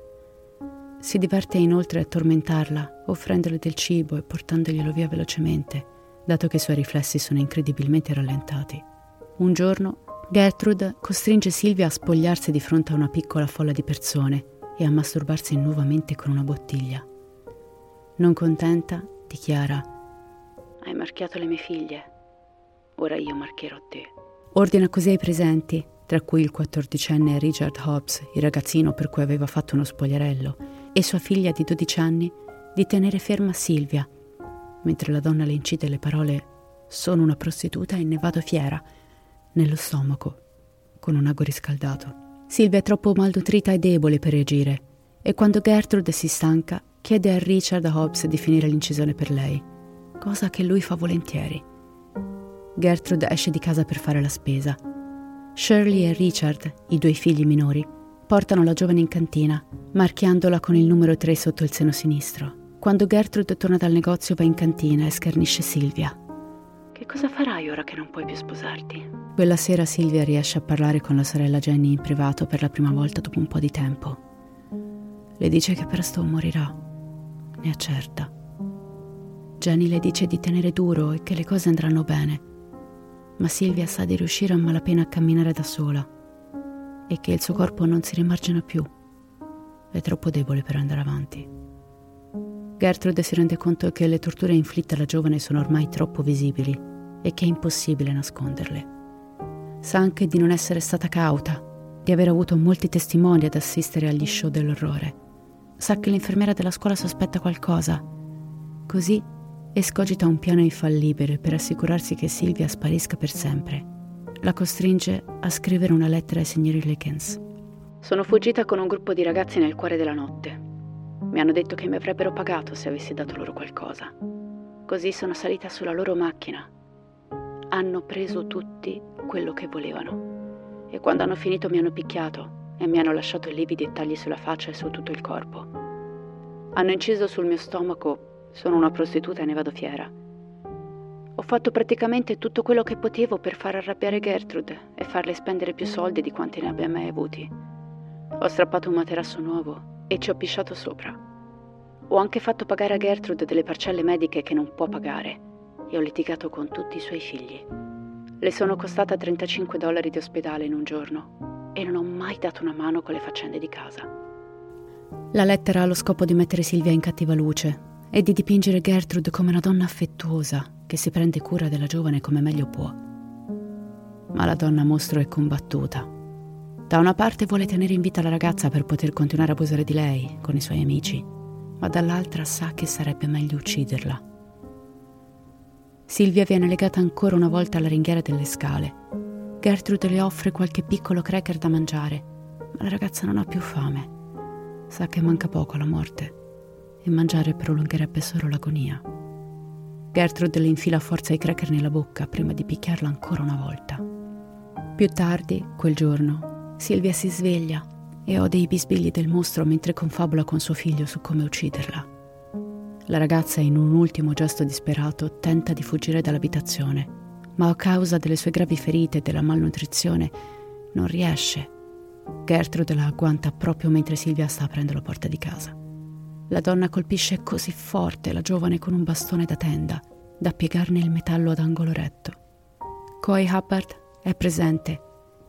Si diverte inoltre a tormentarla, offrendole del cibo e portandoglielo via velocemente, dato che i suoi riflessi sono incredibilmente rallentati. Un giorno, Gertrude costringe Silvia a spogliarsi di fronte a una piccola folla di persone e a masturbarsi nuovamente con una bottiglia. Non contenta, dichiara hai marchiato le mie figlie. Ora io marcherò te. Ordina così ai presenti, tra cui il quattordicenne Richard Hobbs, il ragazzino per cui aveva fatto uno spogliarello, e sua figlia di 12 anni, di tenere ferma Silvia, mentre la donna le incide le parole Sono una prostituta e ne vado fiera, nello stomaco, con un ago riscaldato. Silvia è troppo malnutrita e debole per reagire, e quando Gertrude si stanca, chiede a Richard Hobbs di finire l'incisione per lei cosa che lui fa volentieri. Gertrude esce di casa per fare la spesa. Shirley e Richard, i due figli minori, portano la giovane in cantina, marchiandola con il numero 3 sotto il seno sinistro. Quando Gertrude torna dal negozio va in cantina e schernisce Silvia. Che cosa farai ora che non puoi più sposarti? Quella sera Silvia riesce a parlare con la sorella Jenny in privato per la prima volta dopo un po' di tempo. Le dice che presto morirà, ne è certa. Jenny le dice di tenere duro e che le cose andranno bene, ma Silvia sa di riuscire a malapena a camminare da sola e che il suo corpo non si rimargina più. È troppo debole per andare avanti. Gertrude si rende conto che le torture inflitte alla giovane sono ormai troppo visibili e che è impossibile nasconderle. Sa anche di non essere stata cauta, di aver avuto molti testimoni ad assistere agli show dell'orrore. Sa che l'infermiera della scuola sospetta qualcosa. Così Escogita un piano infallibile per assicurarsi che Silvia sparisca per sempre. La costringe a scrivere una lettera ai signori Likens. Sono fuggita con un gruppo di ragazzi nel cuore della notte. Mi hanno detto che mi avrebbero pagato se avessi dato loro qualcosa. Così sono salita sulla loro macchina. Hanno preso tutti quello che volevano. E quando hanno finito mi hanno picchiato e mi hanno lasciato lividi e tagli sulla faccia e su tutto il corpo. Hanno inciso sul mio stomaco sono una prostituta e ne vado fiera. Ho fatto praticamente tutto quello che potevo per far arrabbiare Gertrude e farle spendere più soldi di quanti ne abbia mai avuti. Ho strappato un materasso nuovo e ci ho pisciato sopra. Ho anche fatto pagare a Gertrude delle parcelle mediche che non può pagare e ho litigato con tutti i suoi figli. Le sono costata 35 dollari di ospedale in un giorno e non ho mai dato una mano con le faccende di casa. La lettera ha lo scopo di mettere Silvia in cattiva luce e di dipingere Gertrude come una donna affettuosa che si prende cura della giovane come meglio può. Ma la donna mostro è combattuta. Da una parte vuole tenere in vita la ragazza per poter continuare a abusare di lei con i suoi amici, ma dall'altra sa che sarebbe meglio ucciderla. Silvia viene legata ancora una volta alla ringhiera delle scale. Gertrude le offre qualche piccolo cracker da mangiare, ma la ragazza non ha più fame. Sa che manca poco alla morte e mangiare prolungherebbe solo l'agonia. Gertrude le infila a forza i cracker nella bocca prima di picchiarla ancora una volta. Più tardi, quel giorno, Silvia si sveglia e ode i bisbigli del mostro mentre confabula con suo figlio su come ucciderla. La ragazza, in un ultimo gesto disperato, tenta di fuggire dall'abitazione, ma a causa delle sue gravi ferite e della malnutrizione non riesce. Gertrude la agguanta proprio mentre Silvia sta aprendo la porta di casa. La donna colpisce così forte la giovane con un bastone da tenda da piegarne il metallo ad angolo retto. Coy Hubbard è presente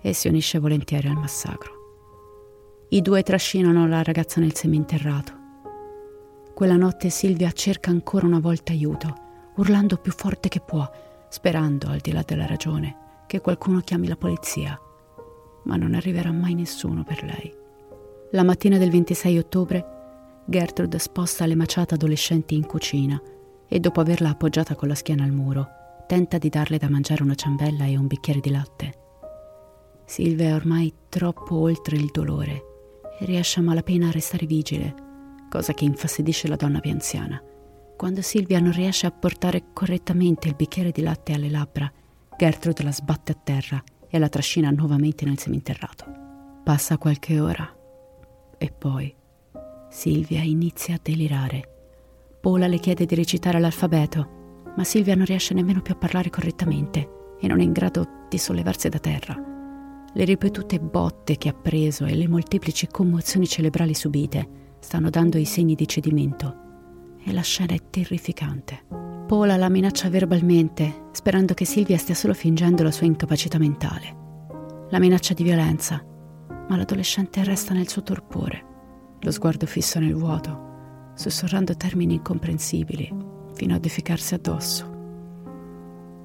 e si unisce volentieri al massacro. I due trascinano la ragazza nel seminterrato. Quella notte Silvia cerca ancora una volta aiuto, urlando più forte che può, sperando, al di là della ragione, che qualcuno chiami la polizia. Ma non arriverà mai nessuno per lei. La mattina del 26 ottobre, Gertrude sposta le maciate adolescenti in cucina e dopo averla appoggiata con la schiena al muro, tenta di darle da mangiare una ciambella e un bicchiere di latte. Silvia è ormai troppo oltre il dolore e riesce a malapena a restare vigile, cosa che infastidisce la donna più anziana. Quando Silvia non riesce a portare correttamente il bicchiere di latte alle labbra, Gertrude la sbatte a terra e la trascina nuovamente nel seminterrato. Passa qualche ora e poi Silvia inizia a delirare. Paula le chiede di recitare l'alfabeto, ma Silvia non riesce nemmeno più a parlare correttamente e non è in grado di sollevarsi da terra. Le ripetute botte che ha preso e le molteplici commozioni cerebrali subite stanno dando i segni di cedimento e la scena è terrificante. Paula la minaccia verbalmente, sperando che Silvia stia solo fingendo la sua incapacità mentale. La minaccia di violenza, ma l'adolescente resta nel suo torpore lo sguardo fisso nel vuoto, sussurrando termini incomprensibili, fino a defecarsi addosso.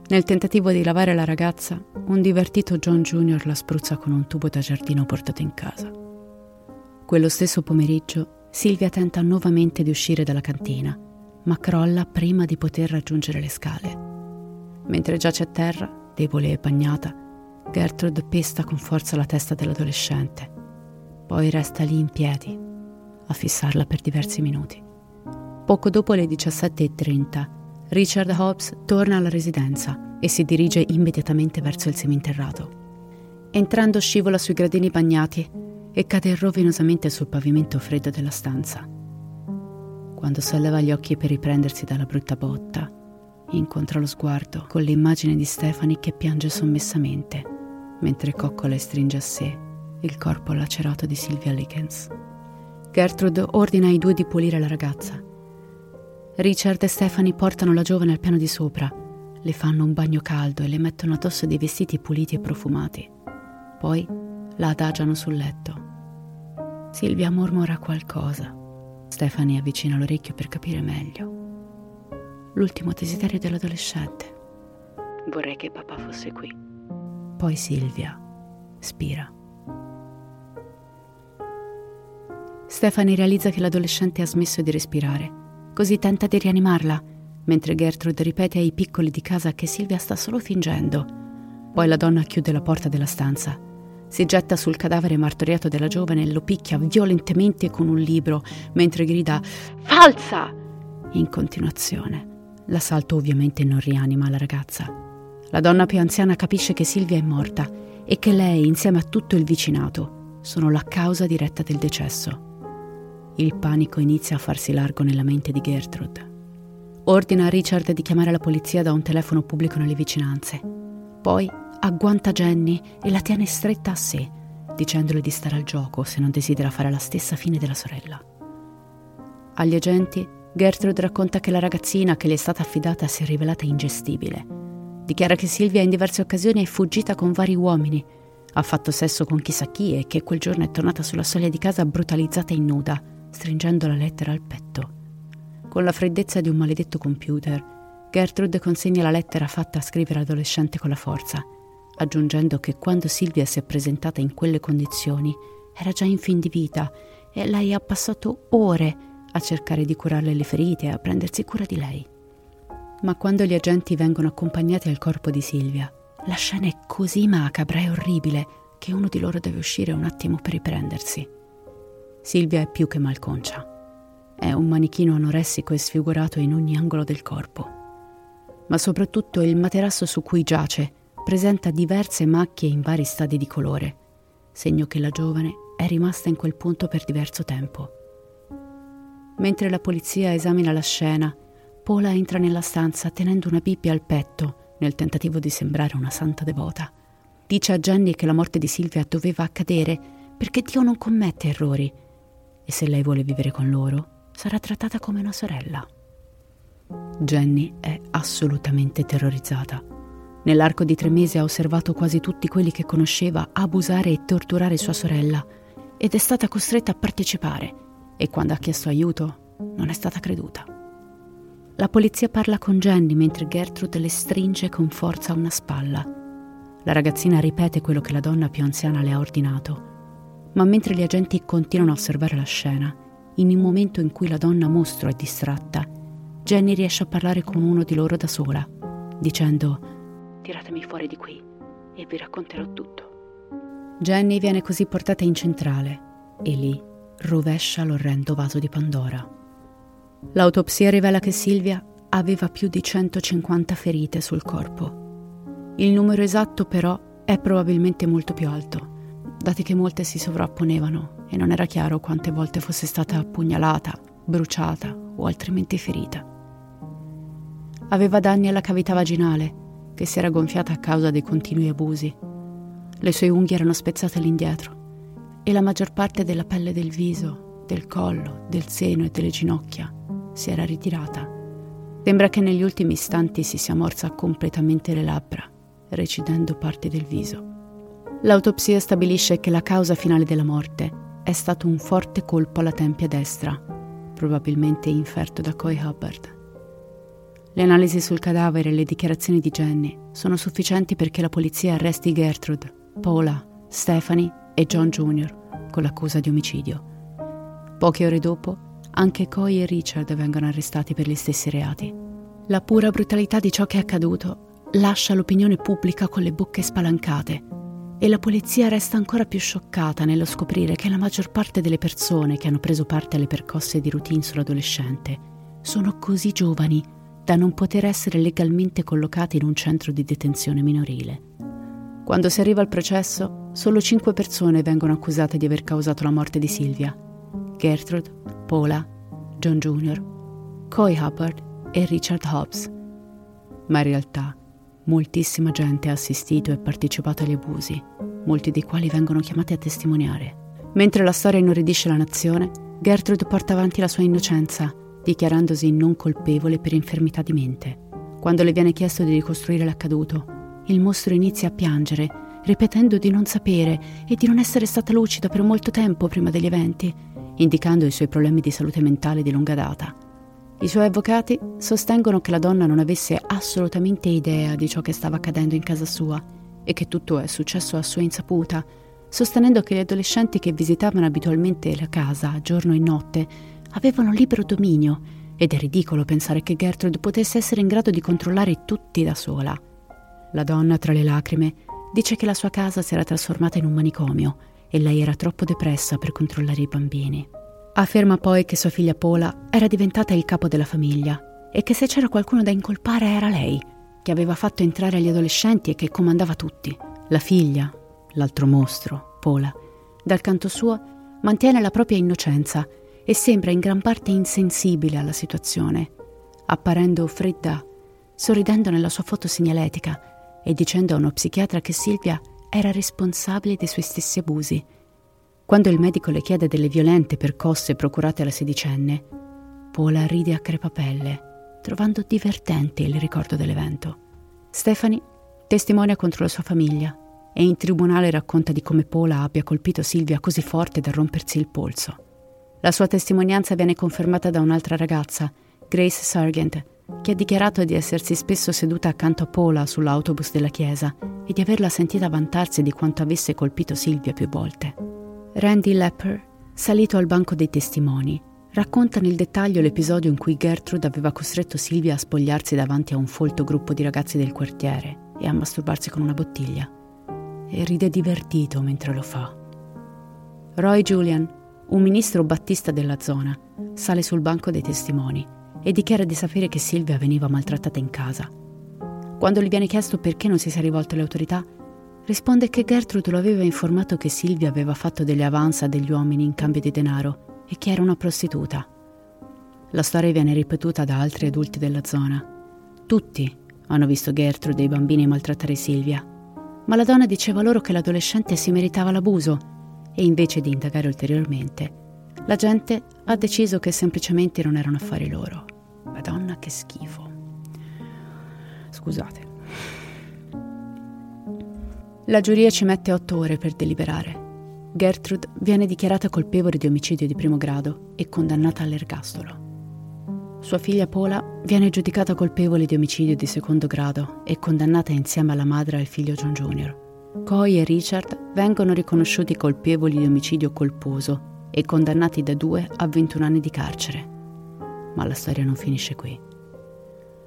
Nel tentativo di lavare la ragazza, un divertito John Jr. la spruzza con un tubo da giardino portato in casa. Quello stesso pomeriggio, Silvia tenta nuovamente di uscire dalla cantina, ma crolla prima di poter raggiungere le scale. Mentre giace a terra, debole e bagnata, Gertrude pesta con forza la testa dell'adolescente. Poi resta lì in piedi, a fissarla per diversi minuti. Poco dopo le 17.30, Richard Hobbs torna alla residenza e si dirige immediatamente verso il seminterrato. Entrando scivola sui gradini bagnati e cade rovinosamente sul pavimento freddo della stanza. Quando solleva gli occhi per riprendersi dalla brutta botta, incontra lo sguardo con l'immagine di Stephanie che piange sommessamente, mentre coccola e stringe a sé il corpo lacerato di Sylvia Likens. Gertrude ordina ai due di pulire la ragazza. Richard e Stephanie portano la giovane al piano di sopra, le fanno un bagno caldo e le mettono addosso dei vestiti puliti e profumati. Poi la adagiano sul letto. Silvia mormora qualcosa. Stephanie avvicina l'orecchio per capire meglio. L'ultimo desiderio dell'adolescente. Vorrei che papà fosse qui. Poi Silvia spira. Stephanie realizza che l'adolescente ha smesso di respirare, così tenta di rianimarla, mentre Gertrude ripete ai piccoli di casa che Silvia sta solo fingendo. Poi la donna chiude la porta della stanza. Si getta sul cadavere martoriato della giovane e lo picchia violentemente con un libro, mentre grida Falsa! in continuazione. L'assalto ovviamente non rianima la ragazza. La donna più anziana capisce che Silvia è morta e che lei, insieme a tutto il vicinato, sono la causa diretta del decesso. Il panico inizia a farsi largo nella mente di Gertrude. Ordina a Richard di chiamare la polizia da un telefono pubblico nelle vicinanze. Poi agguanta Jenny e la tiene stretta a sé, dicendole di stare al gioco se non desidera fare la stessa fine della sorella. Agli agenti, Gertrude racconta che la ragazzina che le è stata affidata si è rivelata ingestibile. Dichiara che Silvia in diverse occasioni è fuggita con vari uomini, ha fatto sesso con chissà chi e che quel giorno è tornata sulla soglia di casa brutalizzata e nuda stringendo la lettera al petto. Con la freddezza di un maledetto computer, Gertrude consegna la lettera fatta a scrivere adolescente con la forza, aggiungendo che quando Silvia si è presentata in quelle condizioni era già in fin di vita e lei ha passato ore a cercare di curarle le ferite e a prendersi cura di lei. Ma quando gli agenti vengono accompagnati al corpo di Silvia, la scena è così macabra e orribile che uno di loro deve uscire un attimo per riprendersi. Silvia è più che malconcia. È un manichino anoressico e sfigurato in ogni angolo del corpo. Ma soprattutto il materasso su cui giace presenta diverse macchie in vari stadi di colore, segno che la giovane è rimasta in quel punto per diverso tempo. Mentre la polizia esamina la scena, Paula entra nella stanza tenendo una Bibbia al petto nel tentativo di sembrare una santa devota. Dice a Jenny che la morte di Silvia doveva accadere perché Dio non commette errori e se lei vuole vivere con loro sarà trattata come una sorella. Jenny è assolutamente terrorizzata. Nell'arco di tre mesi ha osservato quasi tutti quelli che conosceva abusare e torturare sua sorella ed è stata costretta a partecipare e quando ha chiesto aiuto non è stata creduta. La polizia parla con Jenny mentre Gertrude le stringe con forza una spalla. La ragazzina ripete quello che la donna più anziana le ha ordinato, ma mentre gli agenti continuano a osservare la scena, in un momento in cui la donna mostro è distratta, Jenny riesce a parlare con uno di loro da sola, dicendo Tiratemi fuori di qui e vi racconterò tutto. Jenny viene così portata in centrale e lì rovescia l'orrendo vaso di Pandora. L'autopsia rivela che Silvia aveva più di 150 ferite sul corpo. Il numero esatto però è probabilmente molto più alto, dati che molte si sovrapponevano e non era chiaro quante volte fosse stata appugnalata, bruciata o altrimenti ferita. Aveva danni alla cavità vaginale, che si era gonfiata a causa dei continui abusi. Le sue unghie erano spezzate all'indietro e la maggior parte della pelle del viso, del collo, del seno e delle ginocchia si era ritirata. Sembra che negli ultimi istanti si sia morsa completamente le labbra, recidendo parti del viso. L'autopsia stabilisce che la causa finale della morte è stato un forte colpo alla tempia destra, probabilmente inferto da Coy Hubbard. Le analisi sul cadavere e le dichiarazioni di Jenny sono sufficienti perché la polizia arresti Gertrude, Paula, Stephanie e John Jr. con l'accusa di omicidio. Poche ore dopo, anche Coy e Richard vengono arrestati per gli stessi reati. La pura brutalità di ciò che è accaduto lascia l'opinione pubblica con le bocche spalancate e la polizia resta ancora più scioccata nello scoprire che la maggior parte delle persone che hanno preso parte alle percosse di routine sull'adolescente sono così giovani da non poter essere legalmente collocati in un centro di detenzione minorile. Quando si arriva al processo, solo cinque persone vengono accusate di aver causato la morte di Silvia. Gertrude, Paula, John Jr., Coy Hubbard e Richard Hobbs. Ma in realtà moltissima gente ha assistito e partecipato agli abusi, molti dei quali vengono chiamati a testimoniare. Mentre la storia inorridisce la nazione, Gertrude porta avanti la sua innocenza dichiarandosi non colpevole per infermità di mente. Quando le viene chiesto di ricostruire l'accaduto, il mostro inizia a piangere, ripetendo di non sapere e di non essere stata lucida per molto tempo prima degli eventi, indicando i suoi problemi di salute mentale di lunga data. I suoi avvocati sostengono che la donna non avesse assolutamente idea di ciò che stava accadendo in casa sua e che tutto è successo a sua insaputa, sostenendo che gli adolescenti che visitavano abitualmente la casa giorno e notte avevano libero dominio ed è ridicolo pensare che Gertrude potesse essere in grado di controllare tutti da sola. La donna, tra le lacrime, dice che la sua casa si era trasformata in un manicomio e lei era troppo depressa per controllare i bambini. Afferma poi che sua figlia Paula era diventata il capo della famiglia e che se c'era qualcuno da incolpare era lei, che aveva fatto entrare gli adolescenti e che comandava tutti. La figlia, l'altro mostro, Paula, dal canto suo, mantiene la propria innocenza e sembra in gran parte insensibile alla situazione, apparendo fredda, sorridendo nella sua foto segnaletica e dicendo a uno psichiatra che Silvia era responsabile dei suoi stessi abusi. Quando il medico le chiede delle violente percosse procurate alla sedicenne, Paula ride a crepapelle, trovando divertente il ricordo dell'evento. Stephanie testimonia contro la sua famiglia e in tribunale racconta di come Paula abbia colpito Silvia così forte da rompersi il polso. La sua testimonianza viene confermata da un'altra ragazza, Grace Sargent, che ha dichiarato di essersi spesso seduta accanto a Paula sull'autobus della chiesa e di averla sentita vantarsi di quanto avesse colpito Silvia più volte. Randy Lepper, salito al banco dei testimoni, racconta nel dettaglio l'episodio in cui Gertrude aveva costretto Silvia a spogliarsi davanti a un folto gruppo di ragazzi del quartiere e a masturbarsi con una bottiglia. E ride divertito mentre lo fa. Roy Julian, un ministro battista della zona sale sul banco dei testimoni e dichiara di sapere che Silvia veniva maltrattata in casa. Quando gli viene chiesto perché non si sia rivolto alle autorità, risponde che Gertrude lo aveva informato che Silvia aveva fatto degli avance a degli uomini in cambio di denaro e che era una prostituta. La storia viene ripetuta da altri adulti della zona. Tutti hanno visto Gertrude e i bambini maltrattare Silvia, ma la donna diceva loro che l'adolescente si meritava l'abuso e invece di indagare ulteriormente, la gente ha deciso che semplicemente non erano affari loro. Madonna che schifo. Scusate. La giuria ci mette otto ore per deliberare. Gertrude viene dichiarata colpevole di omicidio di primo grado e condannata all'ergastolo. Sua figlia Paula viene giudicata colpevole di omicidio di secondo grado e condannata insieme alla madre e al figlio John Jr. Coy e Richard vengono riconosciuti colpevoli di omicidio colposo e condannati da 2 a 21 anni di carcere. Ma la storia non finisce qui.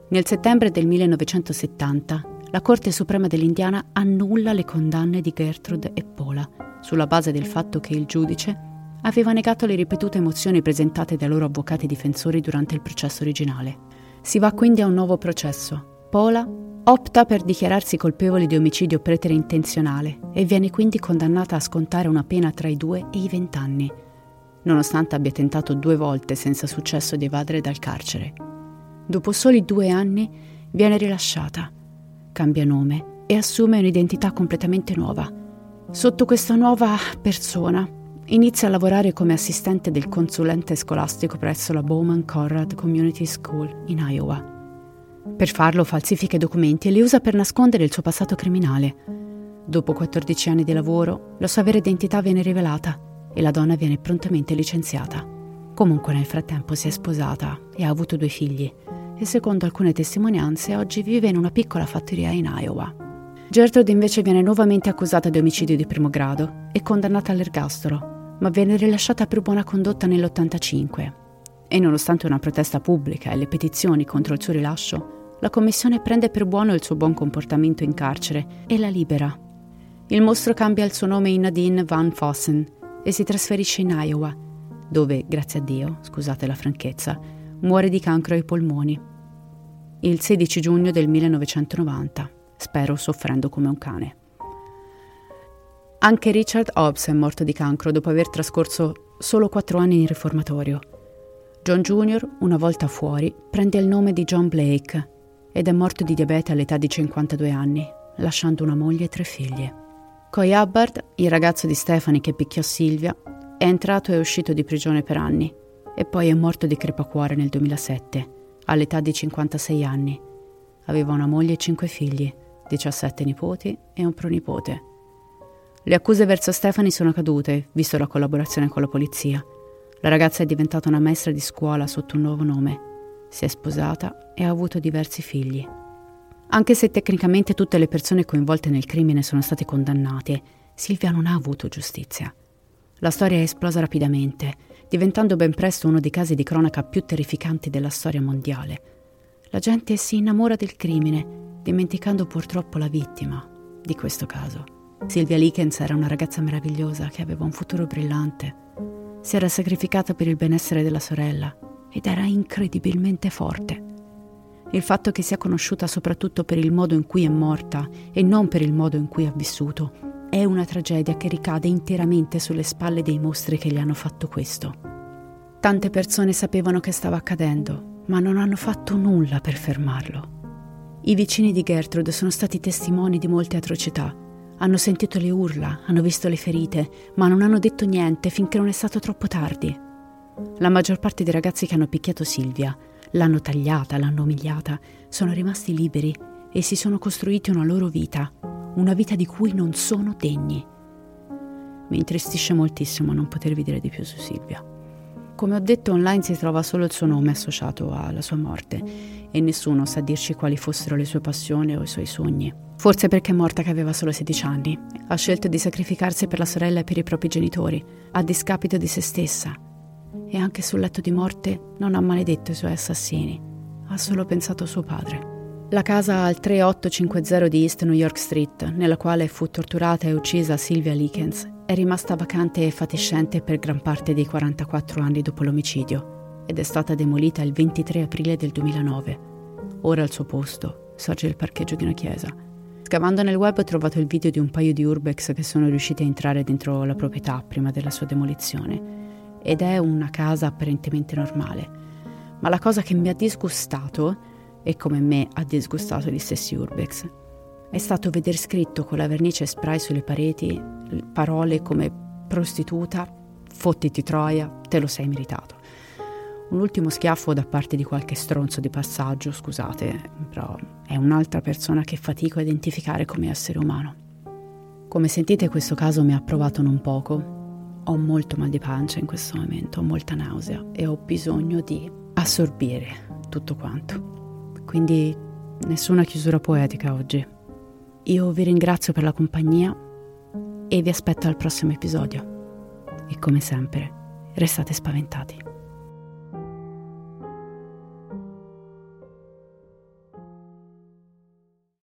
Nel settembre del 1970 la Corte Suprema dell'Indiana annulla le condanne di Gertrude e Paula sulla base del fatto che il giudice aveva negato le ripetute mozioni presentate dai loro avvocati difensori durante il processo originale. Si va quindi a un nuovo processo. Paula opta per dichiararsi colpevole di omicidio preterintenzionale e viene quindi condannata a scontare una pena tra i due e i vent'anni, nonostante abbia tentato due volte senza successo di evadere dal carcere. Dopo soli due anni viene rilasciata, cambia nome e assume un'identità completamente nuova. Sotto questa nuova persona inizia a lavorare come assistente del consulente scolastico presso la Bowman Conrad Community School in Iowa. Per farlo falsifica i documenti e li usa per nascondere il suo passato criminale. Dopo 14 anni di lavoro, la sua vera identità viene rivelata e la donna viene prontamente licenziata. Comunque nel frattempo si è sposata e ha avuto due figli e secondo alcune testimonianze oggi vive in una piccola fattoria in Iowa. Gertrude invece viene nuovamente accusata di omicidio di primo grado e condannata all'ergastolo, ma viene rilasciata per buona condotta nell'85. E nonostante una protesta pubblica e le petizioni contro il suo rilascio, la commissione prende per buono il suo buon comportamento in carcere e la libera. Il mostro cambia il suo nome in Nadine Van Fossen e si trasferisce in Iowa, dove, grazie a Dio, scusate la franchezza, muore di cancro ai polmoni. Il 16 giugno del 1990, spero soffrendo come un cane. Anche Richard Hobbs è morto di cancro dopo aver trascorso solo quattro anni in riformatorio. John Jr., una volta fuori, prende il nome di John Blake ed è morto di diabete all'età di 52 anni, lasciando una moglie e tre figlie. Coy Hubbard, il ragazzo di Stephanie che picchiò Silvia, è entrato e uscito di prigione per anni e poi è morto di crepacuore nel 2007, all'età di 56 anni. Aveva una moglie e cinque figli, 17 nipoti e un pronipote. Le accuse verso Stefani sono cadute, visto la collaborazione con la polizia. La ragazza è diventata una maestra di scuola sotto un nuovo nome. Si è sposata e ha avuto diversi figli. Anche se tecnicamente tutte le persone coinvolte nel crimine sono state condannate, Silvia non ha avuto giustizia. La storia è esplosa rapidamente, diventando ben presto uno dei casi di cronaca più terrificanti della storia mondiale. La gente si innamora del crimine, dimenticando purtroppo la vittima di questo caso. Silvia Likens era una ragazza meravigliosa che aveva un futuro brillante. Si era sacrificata per il benessere della sorella ed era incredibilmente forte. Il fatto che sia conosciuta soprattutto per il modo in cui è morta e non per il modo in cui ha vissuto è una tragedia che ricade interamente sulle spalle dei mostri che gli hanno fatto questo. Tante persone sapevano che stava accadendo, ma non hanno fatto nulla per fermarlo. I vicini di Gertrude sono stati testimoni di molte atrocità. Hanno sentito le urla, hanno visto le ferite, ma non hanno detto niente finché non è stato troppo tardi. La maggior parte dei ragazzi che hanno picchiato Silvia, l'hanno tagliata, l'hanno umiliata, sono rimasti liberi e si sono costruiti una loro vita, una vita di cui non sono degni. Mi intristisce moltissimo non potervi dire di più su Silvia. Come ho detto, online si trova solo il suo nome associato alla sua morte e nessuno sa dirci quali fossero le sue passioni o i suoi sogni. Forse perché è morta che aveva solo 16 anni. Ha scelto di sacrificarsi per la sorella e per i propri genitori, a discapito di se stessa. E anche sul letto di morte non ha maledetto i suoi assassini, ha solo pensato a suo padre. La casa al 3850 di East New York Street, nella quale fu torturata e uccisa Sylvia Likens, è rimasta vacante e fatiscente per gran parte dei 44 anni dopo l'omicidio ed è stata demolita il 23 aprile del 2009. Ora al suo posto sorge il parcheggio di una chiesa. Scavando nel web ho trovato il video di un paio di urbex che sono riusciti a entrare dentro la proprietà prima della sua demolizione. Ed è una casa apparentemente normale. Ma la cosa che mi ha disgustato, e come me ha disgustato gli stessi urbex, è stato veder scritto con la vernice spray sulle pareti parole come prostituta, fottiti troia, te lo sei meritato. Un ultimo schiaffo da parte di qualche stronzo di passaggio, scusate, però è un'altra persona che fatico a identificare come essere umano. Come sentite questo caso mi ha provato non poco. Ho molto mal di pancia in questo momento, ho molta nausea e ho bisogno di assorbire tutto quanto. Quindi nessuna chiusura poetica oggi. Io vi ringrazio per la compagnia e vi aspetto al prossimo episodio. E come sempre, restate spaventati.